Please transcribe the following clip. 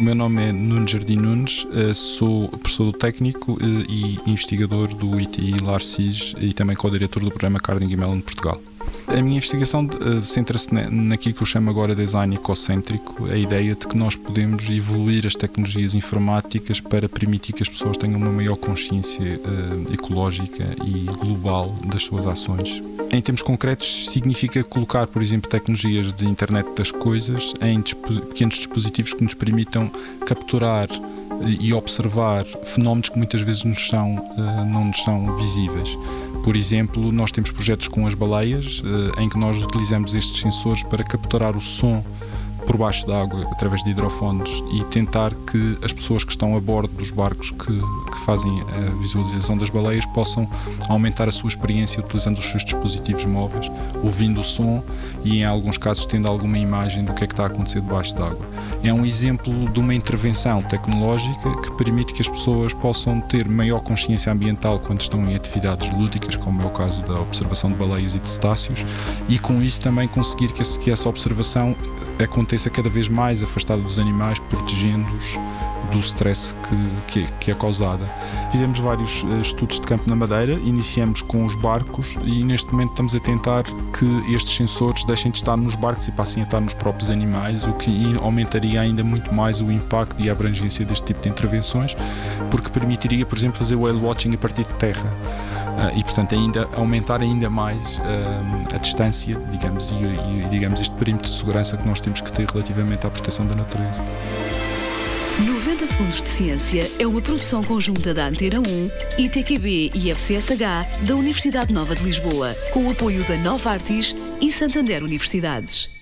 meu nome é Nuno Jardim Nunes, eh, sou professor técnico eh, e investigador do ITI LARCIS e também co-diretor do programa Carnegie Mellon Portugal. A minha investigação uh, centra-se naquilo que eu chamo agora de design ecocêntrico, a ideia de que nós podemos evoluir as tecnologias informáticas para permitir que as pessoas tenham uma maior consciência uh, ecológica e global das suas ações. Em termos concretos, significa colocar, por exemplo, tecnologias de internet das coisas em pequenos dispositivos que nos permitam capturar e observar fenómenos que muitas vezes nos são, não nos são visíveis. Por exemplo, nós temos projetos com as baleias uh, em que nós utilizamos estes sensores para capturar o som por baixo d'água através de hidrofones e tentar que as pessoas que estão a bordo dos barcos que, que, fazem a visualização das baleias possam aumentar a sua experiência utilizando os seus dispositivos móveis, ouvindo o som e, em alguns casos, tendo alguma imagem do que é que está a acontecer debaixo d'água. É um exemplo de uma intervenção tecnológica que permite que as pessoas possam ter maior consciência ambiental quando estão em atividades lúdicas, como é o caso da observação de baleias e de cetáceos, e com isso também conseguir que essa observação aconteça cada vez mais afastado dos animais, protegendo-os do stress que, que, que, é causada. Fizemos vários eh, estudos de campo na Madeira, iniciamos com os barcos e neste momento estamos a tentar que estes sensores deixem de estar nos barcos e passem a estar nos próprios animais, o que aumentaria ainda muito mais o impacto e a abrangência deste tipo de intervenções, porque permitiria, por exemplo, fazer o whale watching a partir de terra. Uh, e portanto ainda aumentar ainda mais uh, a distância, digamos, e, e, digamos este perímetro de segurança que nós temos que ter relativamente à proteção da natureza. 90 Segundos de Ciência é uma produção conjunta da Antena 1, ITQB e FCSH da Universidade Nova de Lisboa, com o apoio da Nova Artis e Santander Universidades.